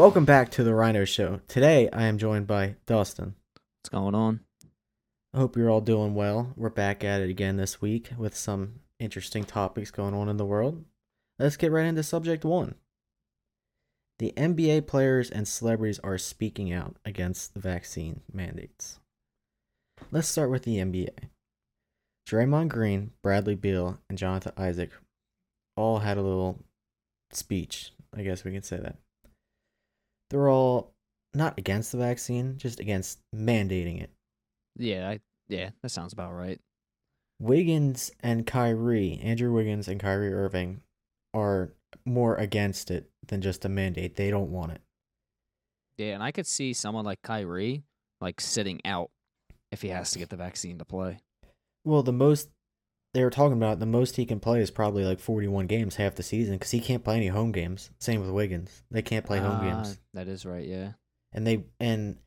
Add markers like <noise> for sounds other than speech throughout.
Welcome back to the Rhino Show. Today I am joined by Dustin. What's going on? I hope you're all doing well. We're back at it again this week with some interesting topics going on in the world. Let's get right into subject one. The NBA players and celebrities are speaking out against the vaccine mandates. Let's start with the NBA. Draymond Green, Bradley Beal, and Jonathan Isaac all had a little speech. I guess we can say that. They're all not against the vaccine, just against mandating it. Yeah, I, yeah, that sounds about right. Wiggins and Kyrie, Andrew Wiggins and Kyrie Irving, are more against it than just a mandate. They don't want it. Yeah, and I could see someone like Kyrie like sitting out if he has to get the vaccine to play. Well, the most they were talking about, the most he can play is probably like 41 games half the season because he can't play any home games. Same with Wiggins. They can't play home Ah, games. That is right. Yeah. And they and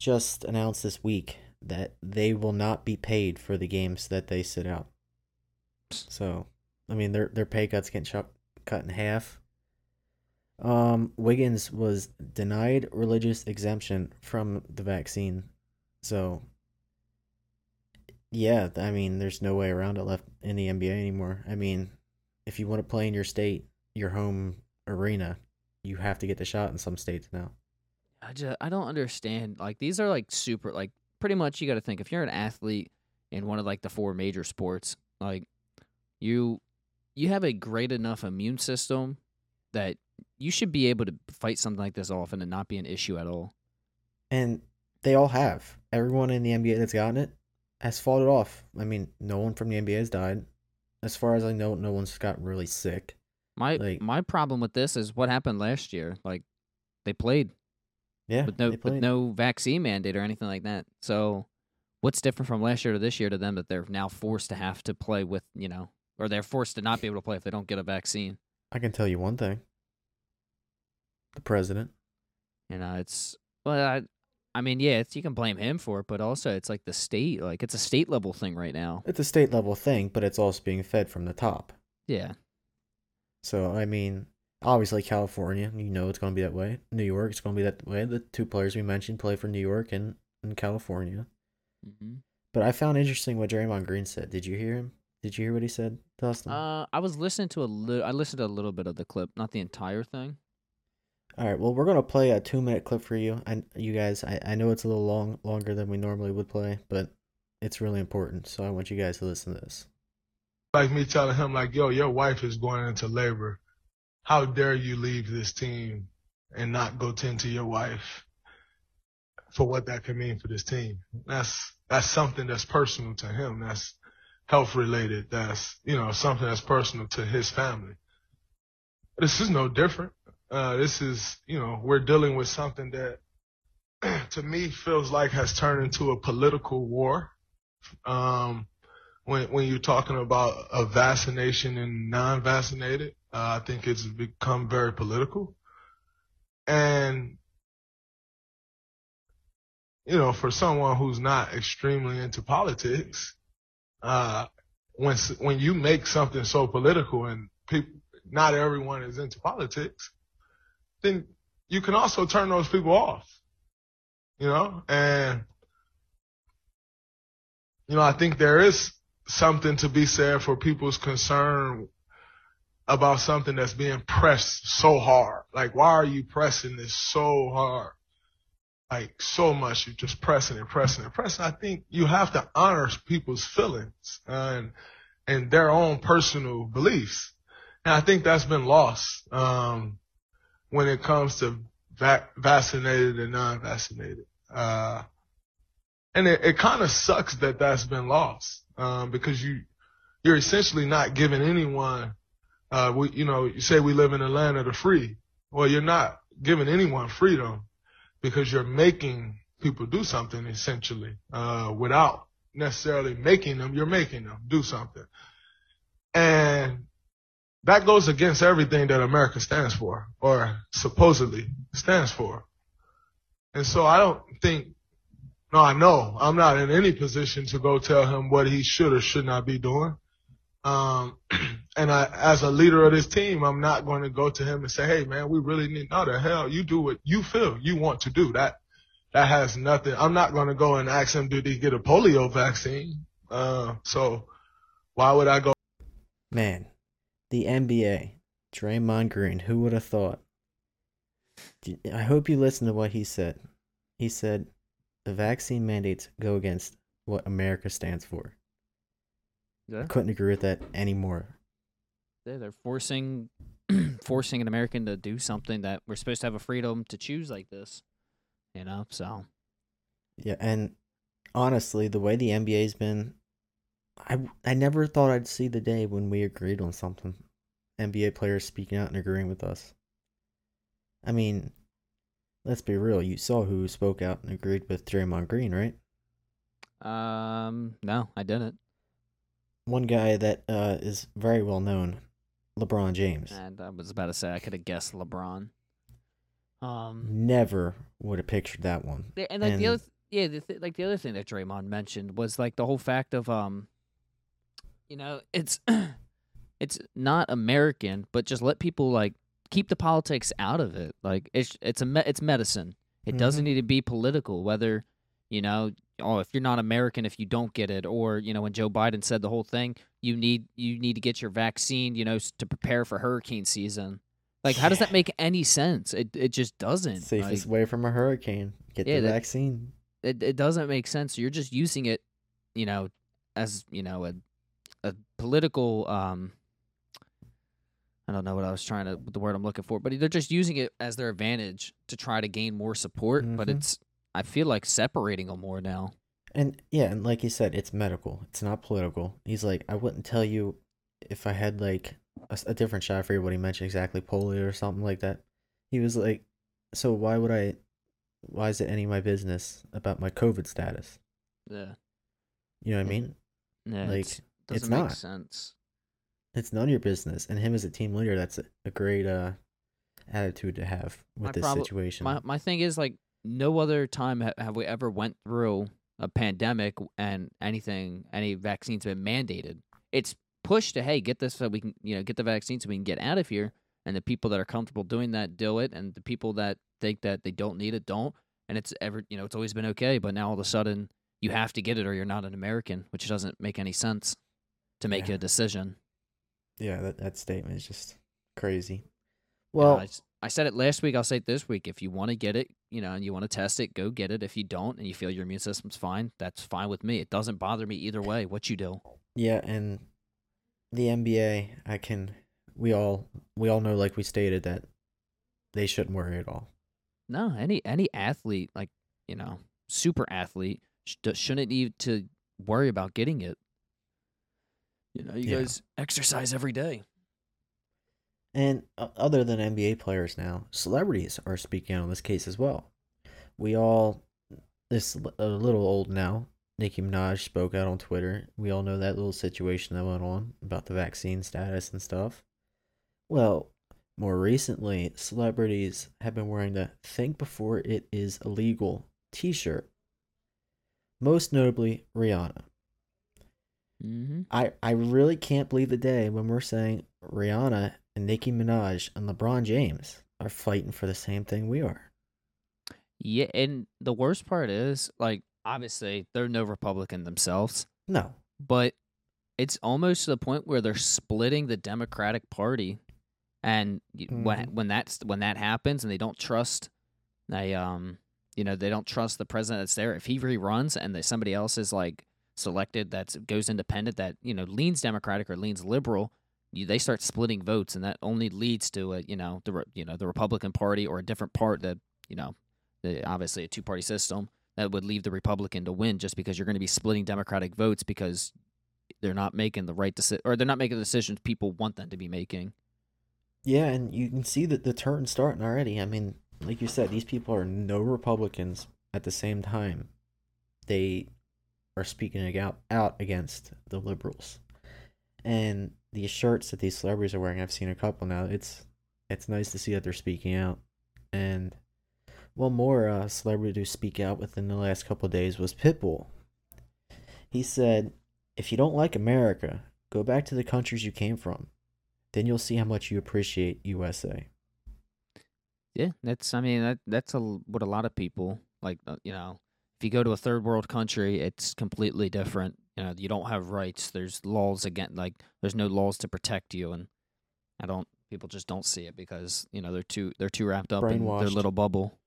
just announced this week that they will not be paid for the games that they sit out. So, I mean, their their pay cuts getting cut cut in half. Um, Wiggins was denied religious exemption from the vaccine, so yeah, I mean, there's no way around it left in the NBA anymore. I mean, if you want to play in your state, your home arena, you have to get the shot in some states now. I just I don't understand. Like these are like super like pretty much you got to think if you're an athlete in one of like the four major sports, like you you have a great enough immune system that you should be able to fight something like this off and it not be an issue at all. And they all have. Everyone in the NBA that's gotten it has fought it off. I mean, no one from the NBA has died. As far as I know, no one's got really sick. My Like- my problem with this is what happened last year. Like they played Yeah, with no with no vaccine mandate or anything like that. So what's different from last year to this year to them that they're now forced to have to play with, you know, or they're forced to not be able to play if they don't get a vaccine. I can tell you one thing. The president. You uh, know, it's well I I mean, yeah, it's, you can blame him for it, but also it's like the state, like it's a state level thing right now. It's a state level thing, but it's also being fed from the top. Yeah. So I mean, obviously California, you know it's going to be that way. New York, it's going to be that way. The two players we mentioned play for New York and, and California. hmm But I found interesting what Draymond Green said. Did you hear him? Did you hear what he said, Dustin? Uh, I was listening to a little. I listened to a little bit of the clip, not the entire thing. All right. Well, we're gonna play a two-minute clip for you. And you guys, I, I know it's a little long, longer than we normally would play, but it's really important. So I want you guys to listen to this. like me telling him like, yo, your wife is going into labor. How dare you leave this team and not go tend to your wife for what that could mean for this team? That's that's something that's personal to him. That's health related. That's you know something that's personal to his family. This is no different. Uh, this is you know we're dealing with something that <clears throat> to me feels like has turned into a political war. Um, when when you're talking about a vaccination and non-vaccinated, uh, I think it's become very political. And you know, for someone who's not extremely into politics, uh, when when you make something so political and people, not everyone is into politics, then you can also turn those people off. You know, and you know, I think there is something to be said for people's concern about something that's being pressed so hard. Like, why are you pressing this so hard? Like, so much. You're just pressing and pressing and pressing. I think you have to honor people's feelings and, and their own personal beliefs. And I think that's been lost, um, when it comes to vac- vaccinated and non-vaccinated. Uh, and it, it kind of sucks that that's been lost um, because you you're essentially not giving anyone uh, we, you know you say we live in a land of the free. Well you're not giving anyone freedom because you're making people do something essentially. Uh, without necessarily making them you're making them do something. And that goes against everything that America stands for or supposedly stands for and so I don't think no, I know. I'm not in any position to go tell him what he should or should not be doing. Um, <clears throat> and I, as a leader of this team, I'm not going to go to him and say, "Hey, man, we really need." No, the hell, you do what you feel you want to do. That that has nothing. I'm not going to go and ask him, "Did he get a polio vaccine?" Uh, so why would I go? Man, the NBA, Draymond Green. Who would have thought? I hope you listen to what he said. He said the vaccine mandates go against what America stands for. Yeah. Couldn't agree with that anymore. Yeah, they're forcing <clears throat> forcing an American to do something that we're supposed to have a freedom to choose like this. You know, so Yeah, and honestly, the way the NBA's been, I I never thought I'd see the day when we agreed on something. NBA players speaking out and agreeing with us. I mean, let's be real. You saw who spoke out and agreed with Draymond Green, right? um no, I didn't. One guy that uh, is very well known, LeBron James. And I was about to say I could have guessed LeBron. Um Never would have pictured that one. Yeah, and like the other, th- yeah, the th- like the other thing that Draymond mentioned was like the whole fact of um, you know, it's <clears throat> it's not American, but just let people like keep the politics out of it. Like it's it's a me- it's medicine. It doesn't Mhm. need to be political. Whether you know, oh, if you're not American, if you don't get it, or you know, when Joe Biden said the whole thing, you need you need to get your vaccine, you know, to prepare for hurricane season. Like, how does that make any sense? It it just doesn't. Like, Safest way from a hurricane. Get Yeah, the that- vaccine. it it doesn't make sense. You're just using it, you know, as you know a a political um. I don't know what I was trying to the word I'm looking for, but they're just using it as their advantage to try to gain more support. But Mhm. it's I feel like separating them more now. And yeah, and like you said, it's medical. It's not political. He's like, I wouldn't tell you if I had like a different shot for you. What he mentioned exactly, polio or something like that. He was like, so why would I? Why is it any of my business about my COVID status? Yeah, You know what I mean? yeah, Like, doesn't it's make not. sense. It's none of your business. And him as a team leader, that's a, a great uh attitude to have with My this prob- situation. My my thing is like no other time ha- have we ever went through a pandemic and anything any vaccines been mandated. It's pushed to hey get this so we can you know get the vaccine so we can get out of here. And the people that are comfortable doing that do it, and the people that think that they don't need it don't. And it's ever you know it's always been okay, but now all of a sudden you have to get it or you're not an American, which doesn't make any sense to make Yeah. a decision. yeah, that that statement is just crazy. You know, Well, I, s- I said it last week. I'll say it this week. If you want to get it, you know, and you want to test it, go get it. If you don't, and you feel your immune system's fine, that's fine with me. It doesn't bother me either way. What you do? Yeah, and the NBA, I can we all we all know like we stated that they shouldn't worry at all. No, any any athlete, like you know, super athlete, sh- shouldn't need to worry about getting it. You know, you Yeah. guys exercise every day. And uh, other than NBA players now, celebrities are speaking out on this case as well. We all this a little old now. Nicki Minaj spoke out on Twitter. We all know that little situation that went on about the vaccine status and stuff. Well, more recently, celebrities have been wearing the "Think Before It Is Illegal" T-shirt. Most notably, Rihanna. Mm-hmm. I, I really can't believe the day when we're saying Rihanna and Nicki Minaj and LeBron James are fighting for the same thing we are. Yeah, and the worst part is, like, obviously they're no Republican themselves. No. but it's almost to the point where they're splitting the Democratic Party, and y- when when that's when that happens, and they don't trust, they um, you know, they don't trust the president that's there. If he reruns and that somebody else is like selected that goes independent, that you know leans Democratic or leans liberal, you, they start splitting votes, and that only leads to a you know the you know the Republican Party or a different part that you know, the, obviously a two party system that would leave the Republican to win just because you're going to be splitting Democratic votes because they're not making the right decision or they're not making the decisions people want them to be making. Yeah, and you can see that the turn starting already. I mean, like you said, these people are no Republicans at the same time. They are speaking out out against the liberals. And these shirts that these celebrities are wearing, I've seen a couple now. It's it's nice to see that they're speaking out. And one more uh, celebrity to speak out within the last couple days was Pitbull. He said, "If you don't like America, go back to the countries you came from. then you'll see how much you appreciate USA. Yeah, that's. I mean, that that's a, what a lot of people like. Uh, you know, if you go to a third world country, it's completely different. You know, you don't have rights. There's laws against. Like, there's no laws to protect you, and I don't. People just don't see it because you know they're too they're too wrapped up in their little bubble.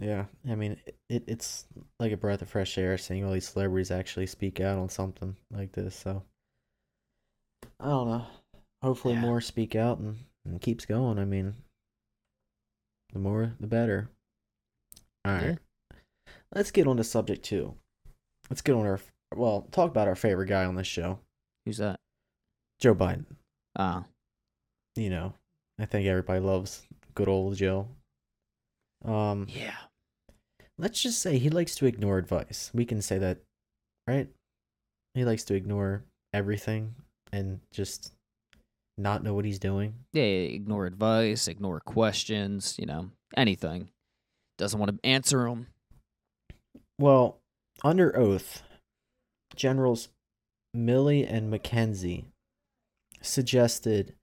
Yeah, I mean, it, it it's like a breath of fresh air seeing all these celebrities actually speak out on something like this. So I don't know. Hopefully, Yeah. more speak out and, and keeps going. I mean, the more the better. All right, let's get on to subject two. Let's get on our well, talk about our favorite guy on this show, Who's that? Joe Biden. Ah, You know, I think everybody loves good old Joe. Um, yeah. let's just say he likes to ignore advice. We can say that, right? He likes to ignore everything and just not know what he's doing. Yeah, ignore advice, ignore questions, you know, anything. Doesn't want to answer them. Well, under oath, Generals Milley and McKenzie suggested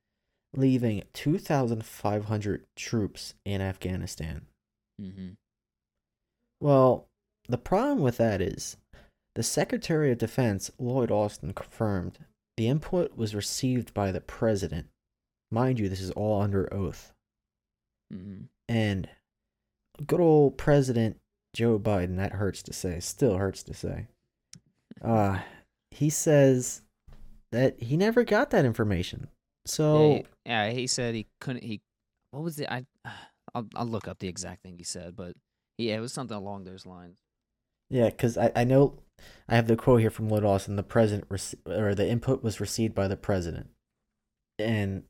leaving 2,500 troops in Afghanistan. Mm-hmm. Well, the problem with that is the Secretary of Defense, Lloyd Austin, confirmed the input was received by the President. Mind you, this is all under oath. Mm-hmm. And good old President Joe Biden, that hurts to say, still hurts to say. Uh, he says that he never got that information. So, yeah, he, yeah, he said he couldn't. He what was it? I <sighs> I'll I'll look up the exact thing he said, but yeah, it was something along those lines. Yeah, because I, I know I have the quote here from Lloyd Austin. The president rece- or the input was received by the president, and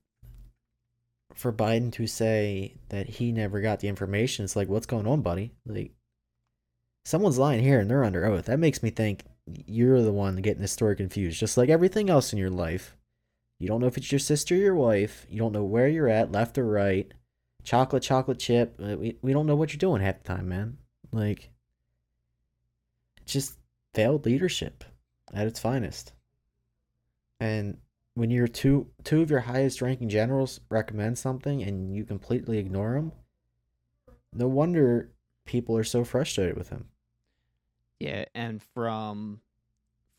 for Biden to say that he never got the information, it's like, what's going on, buddy? Like, someone's lying here and they're under oath. That makes me think you're the one getting this story confused. Just like everything else in your life, you don't know if it's your sister or your wife. You don't know where you're at, left or right. Chocolate, chocolate chip. uh, We we don't know what you're doing half the time, man. Like just failed leadership at its finest. And when your two two of your highest ranking generals recommend something and you completely ignore them, no wonder people are so frustrated with him. Yeah, and from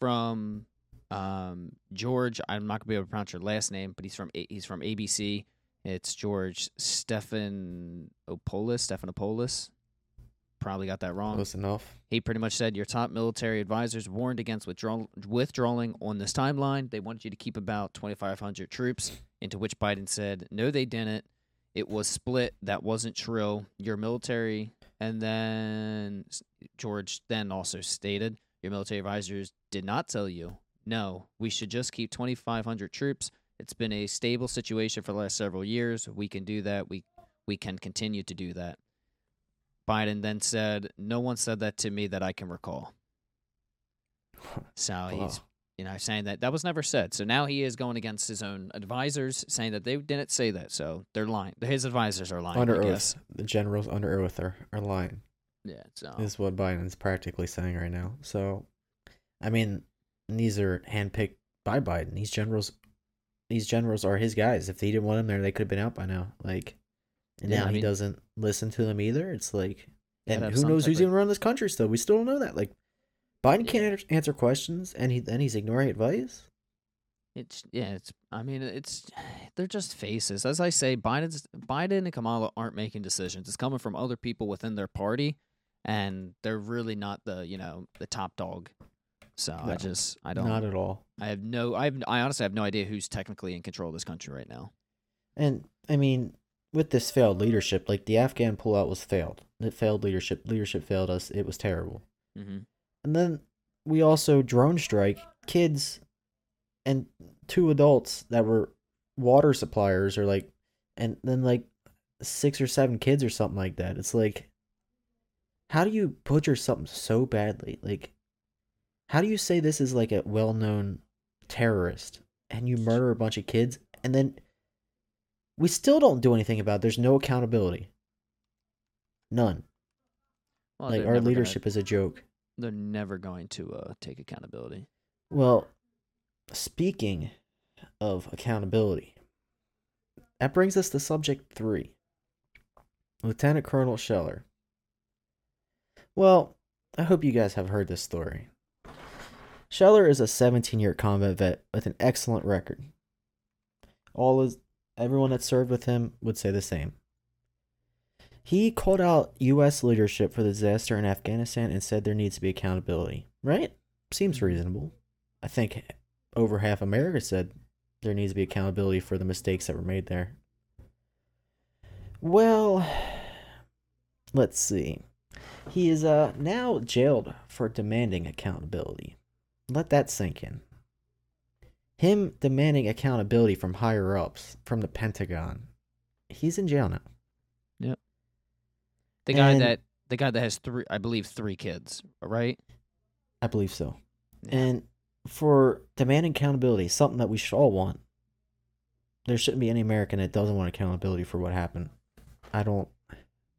from um George, I'm not gonna be able to pronounce your last name, but he's from he's from ABC. It's George Stephanopoulos, Stephanopoulos. Probably got that wrong. Close enough. He pretty much said your top military advisors warned against withdraw- withdrawing on this timeline. They wanted you to keep about 2,500 troops, into which Biden said, no, they didn't. It was split. That wasn't true. Your military, and then George then also stated, your military advisors did not tell you, no, we should just keep 2,500 troops. It's been a stable situation for the last several years. We can do that. We we can continue to do that. Biden then said, "No one said that to me that I can recall." <laughs> So he's. You know, saying that that was never said. So now he is going against his own advisors, saying that they didn't say that. So they're lying. His advisors are lying. under I oath. The generals under oath are, are lying. Yeah. So is what Biden's practically saying right now. So, I mean, these are handpicked by Biden. These generals, these generals are his guys. If he didn't want them there, they could have been out by now. Like, and Yeah, now I he mean- doesn't listen to them either. It's like, and who knows who's of- even running this country still? We still don't know that. Like, Biden Yeah. can't answer- answer questions, and he then he's ignoring advice. it's yeah. It's I mean it's <sighs> they're just faces. As I say, Biden's Biden and Kamala aren't making decisions. It's coming from other people within their party, and they're really not the you know the top dog. So I just I don't Not at all. I have no I have I honestly have no idea who's technically in control of this country right now. And I mean, with this failed leadership, like the Afghan pullout was failed. It failed leadership. Leadership failed us. It was terrible. Mm-hmm. And then we also drone strike kids and two adults that were water suppliers or like and then like six or seven kids or something like that. It's like how do you butcher something so badly? Like how do you say this is like a well-known terrorist and you murder a bunch of kids and then we still don't do anything about it. There's no accountability. None. Well, like our never gonna- leadership is a joke. They're never going to uh, take accountability. Well, speaking of accountability, that brings us to subject three Lieutenant Colonel Scheller. Well, I hope you guys have heard this story. Scheller is a 17 year combat vet with an excellent record. All is everyone that served with him would say the same. He called out US leadership for the disaster in Afghanistan and said there needs to be accountability. Right? Seems reasonable. I think over half America said there needs to be accountability for the mistakes that were made there. Well, <sighs> let's see. He is uh, now jailed for demanding accountability. Let that sink in. Him demanding accountability from higher ups, from the Pentagon. He's in jail now. The guy And- that the guy that has three, I believe, three kids, right? I believe so. Yeah. And for demanding accountability, something that we should all want. There shouldn't be any American that doesn't want accountability for what happened. I don't.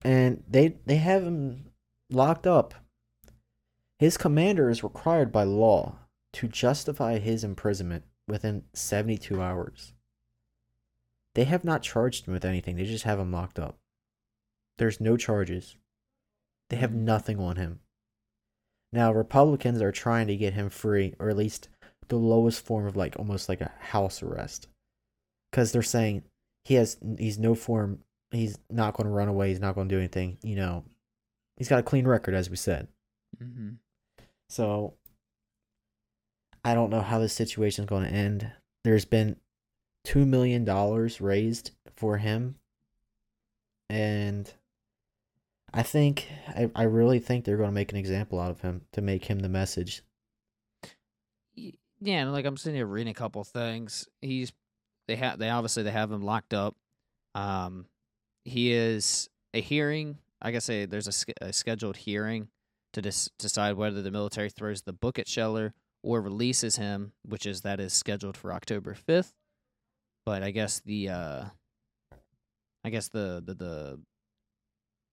And they they have him locked up. His commander is required by law to justify his imprisonment within 72 hours. They have not charged him with anything. They just have him locked up. There's no charges. They have nothing on him. Now, Republicans are trying to get him free, or at least the lowest form of like almost like a house arrest, because they're saying he has he's no form. He's not going to run away. He's not going to do anything. You know, he's got a clean record, as we said. hmm So I don't know how this situation is going to end. There's been two million dollars raised for him, and I think I, I really think they're going to make an example out of him to make him the message. Yeah, and like I'm sitting here reading a couple things. He's they have they obviously they have him locked up. Um, he is a hearing. I guess a, there's a, a scheduled hearing to dis- decide whether the military throws the book at Scheller or releases him, which is that is scheduled for October fifth. But I guess the uh, I guess the the the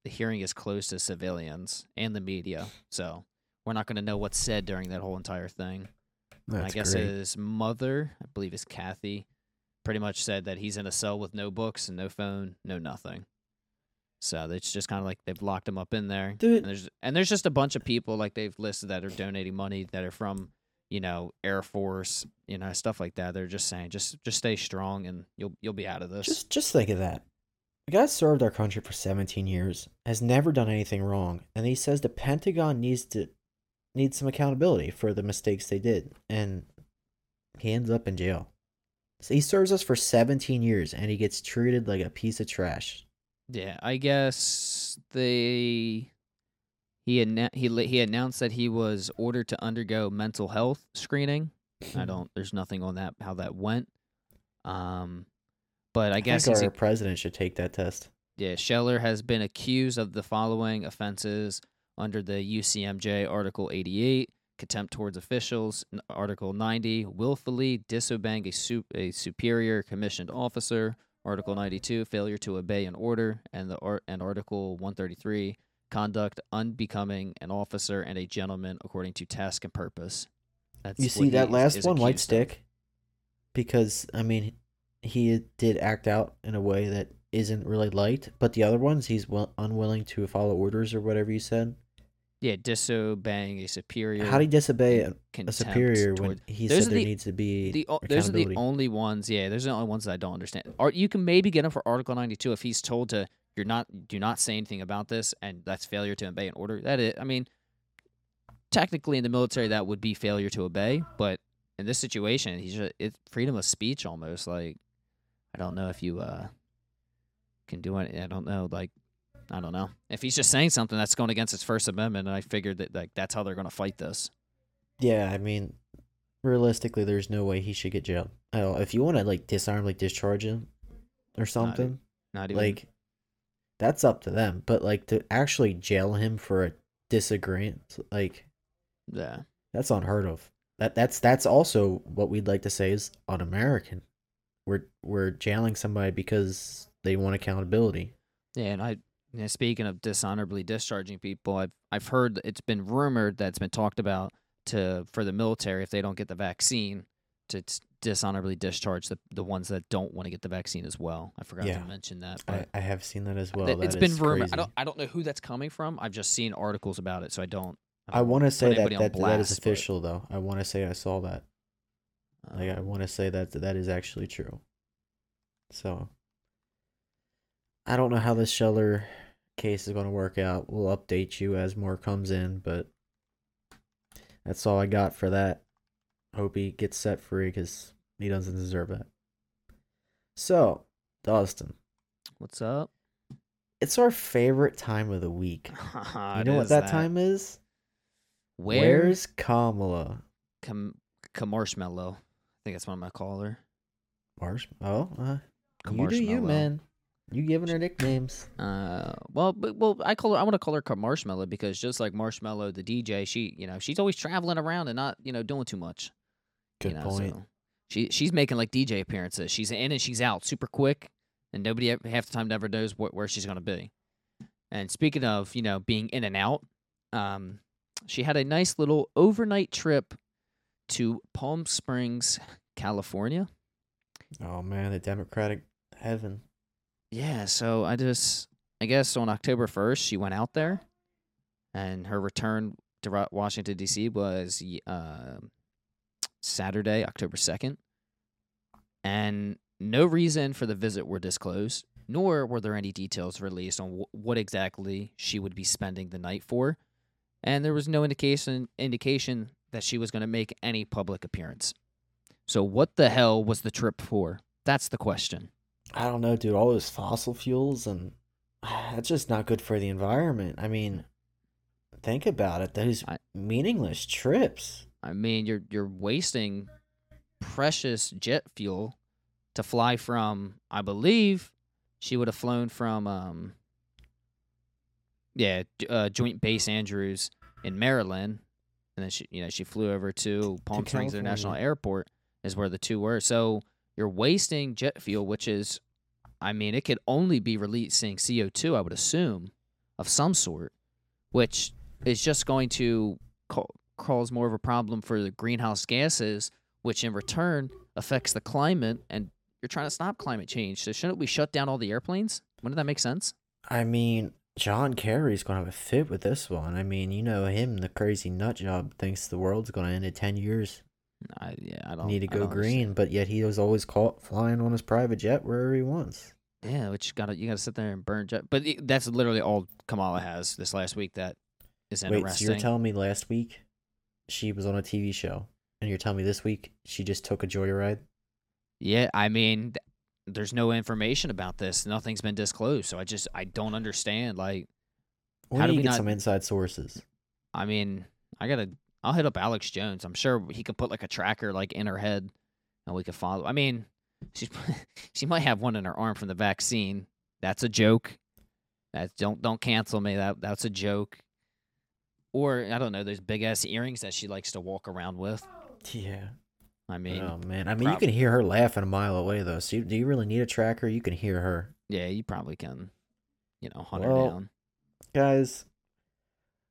the hearing is closed to civilians and the media, so we're not going to know what's said during that whole entire thing. I guess his mother, I believe is Kathy, pretty much said that he's in a cell with no books and no phone, no nothing. So it's just kind of like they've locked him up in there. Dude. And there's and there's just a bunch of people like they've listed that are donating money that are from, you know, Air Force, you know, stuff like that. They're just saying just just stay strong and you'll you'll be out of this. Just just think of that. The guy served our country for 17 years, has never done anything wrong, and he says the Pentagon needs to needs some accountability for the mistakes they did, and he ends up in jail. So he serves us for 17 years, and he gets treated like a piece of trash. Yeah, I guess they he anna- he he announced that he was ordered to undergo mental health screening. I don't. There's nothing on that how that went. Um, but I, I guess our a- president should take that test. yeah. Scheller has been accused of the following offenses under the UCMJ Article 88: contempt towards officials. Article 90: willfully disobeying a su- a superior commissioned officer. Article 92: failure to obey an order, and the art and Article 133: conduct unbecoming an officer and a gentleman according to task and purpose. That's You see that last one, White of. Stick? Because, I mean, he did act out in a way that isn't really liked, but the other ones, he's well, unwilling to follow orders or whatever you said. Yeah, disobeying a superior. How do you disobey a, a superior when he Those said there the- needs to be the those are the only ones. Yeah, those are the only ones that I don't understand. Or you can maybe get him for Article ninety two if he's told to you're not do not say anything about this, and that's failure to obey an order. That is, I mean, technically in the military that would be failure to obey, but in this situation, he's just, it's freedom of speech almost. Like I don't know if you uh can do it. I don't know. Like I don't know if he's just saying something that's going against his First Amendment, and I figured that like that's how they're going to fight this. Yeah, I mean, realistically, there's no way he should get jailed. I don't, if you want to like disarm, like discharge him or something, Not even like that's up to them. But like to actually jail him for a disagreement, like yeah. that's unheard of. That that's that's also what we'd like to say is un-American. We're we're jailing somebody because they want accountability. Yeah, and I you know, speaking of dishonorably discharging people, I've I've heard it's been rumored that it's been talked about to for the military if they don't get the vaccine to t- dishonorably discharge the the ones that don't want to get the vaccine as well. I forgot Yeah. to mention that. I, But I have seen that as well. th- it's That been rumored. crazy. I don't I don't know who that's coming from. I've just seen articles about it, so I don't. I want to say that anybody on that, that is blast, but- official though. I want to say I saw that. Like I want to say that that is actually true. So I don't know how this Scheller case is going to work out. We'll update you as more comes in, but that's all I got for that. Hope he gets set free because he doesn't deserve that. So, Dustin, What's up? it's our favorite time of the week. <laughs> You It know what is that, time is? Where? Where's Kamala? Com- Marshmallow. I think that's what I'm gonna call her. Marsh? Oh, uh, you do you, man. You giving her nicknames. Uh, well, but, well, I call her. I want to call her Marshmallow because just like Marshmello, the DJ, she, you know, she's always traveling around and not, you know, doing too much. Good you know, point. so she she's making like DJ appearances. She's in and she's out super quick, and nobody half the time never knows wh- where she's gonna be. And speaking of, you know, being in and out, um, she had a nice little overnight trip to Palm Springs, California. Oh man, the Democratic heaven. Yeah, so I just, I guess on October 1st, she went out there, and her return to Washington, D.C. was uh, Saturday, October 2nd. And no reason for the visit were disclosed, nor were there any details released on wh- what exactly she would be spending the night for. And there was no indication indication that she was going to make any public appearance. So, what the hell was the trip for? That's the question. I don't know, dude. All those fossil fuels and <sighs> that's just not good for the environment. I mean, think about it. Those I- meaningless trips. I mean, you're you're wasting precious jet fuel to fly from. I believe she would have flown from. Um, yeah, uh, Joint Base Andrews in Maryland, and then she, you know, she flew over to Palm Springs International Airport, is where the two were. So you're wasting jet fuel, which is, I mean, it could only be releasing CO two, I would assume, of some sort, which is just going to ca- cause more of a problem for the greenhouse gases, which in return affects the climate. And you're trying to stop climate change. So shouldn't we shut down all the airplanes? Wouldn't that make sense? I mean, John Kerry's gonna have a fit with this one. I mean, you know him, the crazy nut job, thinks the world's gonna end in ten years. I, yeah, I don't Need to go green, understand. but yet he was always caught flying on his private jet wherever he wants. Yeah, which gotta you gotta sit there and burn jet. But it- that's literally all Kamala has this last week. That is Wait, so interesting. you're telling me last week she was on a TV show, and you're telling me this week she just took a joyride? Yeah, I mean, th- there's no information about this. Nothing's been disclosed, so I just I don't understand. Like, We How do we get not- some inside sources. I mean, I gotta. I'll hit up Alex Jones. I'm sure he can put like a tracker like in her head, and we could follow. I mean, she's <laughs> she might have one in her arm from the vaccine. That's a joke. That don't don't cancel me. That that's a joke. Or I don't know those big ass earrings that she likes to walk around with. Yeah. I mean, oh man, I mean, you can hear her laughing a mile away though. So, you, do you really need a tracker? You can hear her, yeah, you probably can, you know, hunt her down. guys.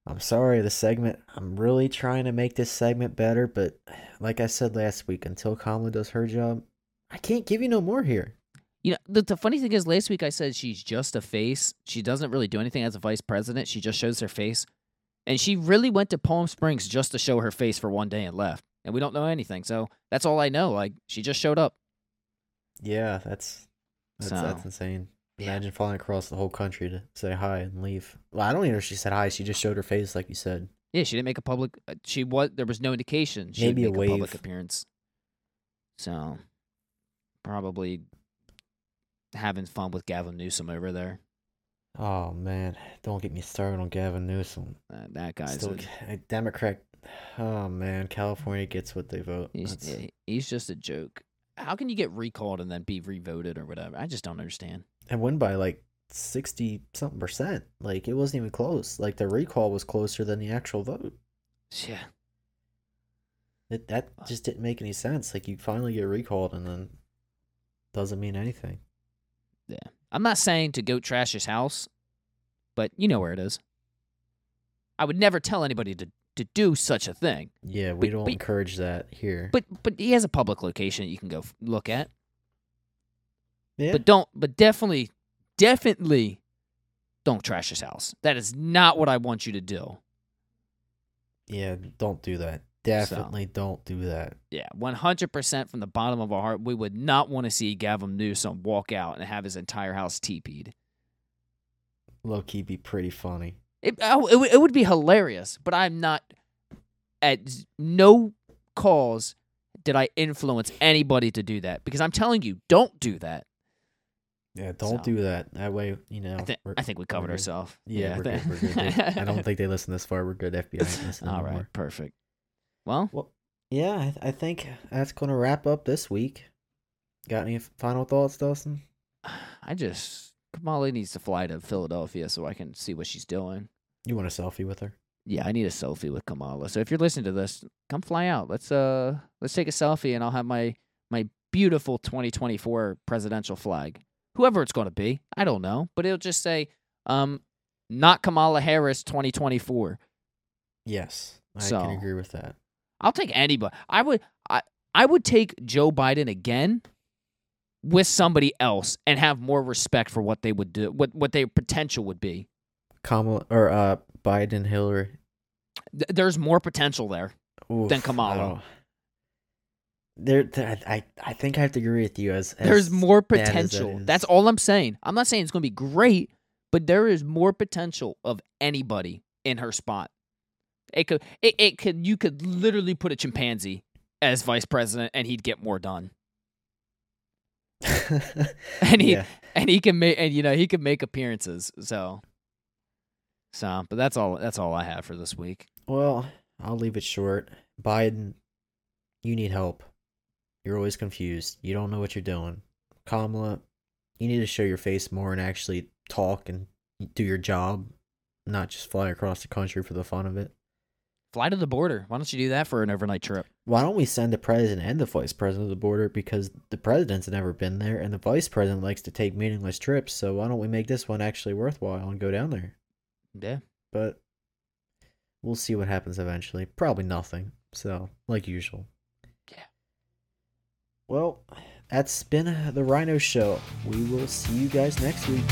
I'm sorry, the segment. I'm really trying to make this segment better, but like I said last week, until Kamala does her job, I can't give you no more here. You know, the, the funny thing is, last week I said she's just a face. She doesn't really do anything as a vice president. She just shows her face. And she really went to Palm Springs just to show her face for one day and left. And we don't know anything. So that's all I know. Like, she just showed up. Yeah, that's that's that's insane. Imagine flying across the whole country to say hi and leave. Well, I don't even know if she said hi. She just showed her face, like you said. Yeah, she didn't make a public. uh, She was. There was no indication she Maybe a would make a, public wave. appearance. So, probably having fun with Gavin Newsom over there. Oh man, don't get me started on Gavin Newsom. Uh, that guy's. Still, a- a Democrat. Oh man, California gets what they vote. He's That's- yeah, he's just a joke. How can you get recalled and then be revoted or whatever? I just don't understand. And win by like sixty something percent. Like it wasn't even close. Like the recall was closer than the actual vote. Yeah, It, that just didn't make any sense. Like you finally get recalled and then doesn't mean anything. Yeah. I'm not saying to go trash his house, but you know where it is. I would never tell anybody to to do such a thing. Yeah, we But- don't but- encourage that here. But but he has a public location that you can go look at. Yeah. But don't but definitely definitely don't trash his house. That is not what I want you to do. yeah, don't do that. Definitely don't do that. Yeah, 100% from the bottom of our heart, we would not want to see Gavin Newsom walk out and have his entire house teepeed. Low key be pretty funny. It, oh, it, it would be hilarious, but I'm not at no cause did I influence anybody to do that because I'm telling you, don't do that. Yeah, don't So- do that. That way, you know. I, we're- I think we covered ourselves. Yeah, we're good. We're good. I don't think they listen this far. We're good. FBI <laughs> All right, anymore. perfect. Well, Well, yeah, I, th- I think that's going to wrap up this week. Got any final thoughts, Dustin? I just Kamala needs to fly to Philadelphia so I can see what she's doing. You want a selfie with her? Yeah, I need a selfie with Kamala. So if you're listening to this, come fly out. Let's uh let's take a selfie and I'll have my my beautiful 2024 presidential flag. Whoever it's going to be, I don't know, but it'll just say um not Kamala Harris 2024. Yes, I So- can agree with that. I'll take anybody. I would I I would take Joe Biden again with somebody else and have more respect for what they would do, what what their potential would be. Kamala or uh Biden, Hillary. Th- there's more potential there. Oof, Than Kamala. There, I, I think I have to agree with you. As, as There's more that potential. That's all I'm saying. I'm not saying it's going to be great, but there is more potential of anybody in her spot. It could it, it could you could literally put a chimpanzee as vice president and he'd get more done. <laughs> And he yeah. and he can make and you know he can make appearances. So so but that's all that's all I have for this week. Well, I'll leave it short. Biden, you need help. You're always confused. You don't know what you're doing. Kamala, you need to show your face more and actually talk and do your job, not just fly across the country for the fun of it. Fly to the border. Why don't you do that for an overnight trip? Why don't we send the president and the vice president to the border because the president's never been there and the vice president likes to take meaningless trips. So why don't we make this one actually worthwhile and go down there? Yeah. But we'll see what happens eventually. Probably nothing. So, like usual. Well, that's been uh, the Rhino Show. We will see you guys next week.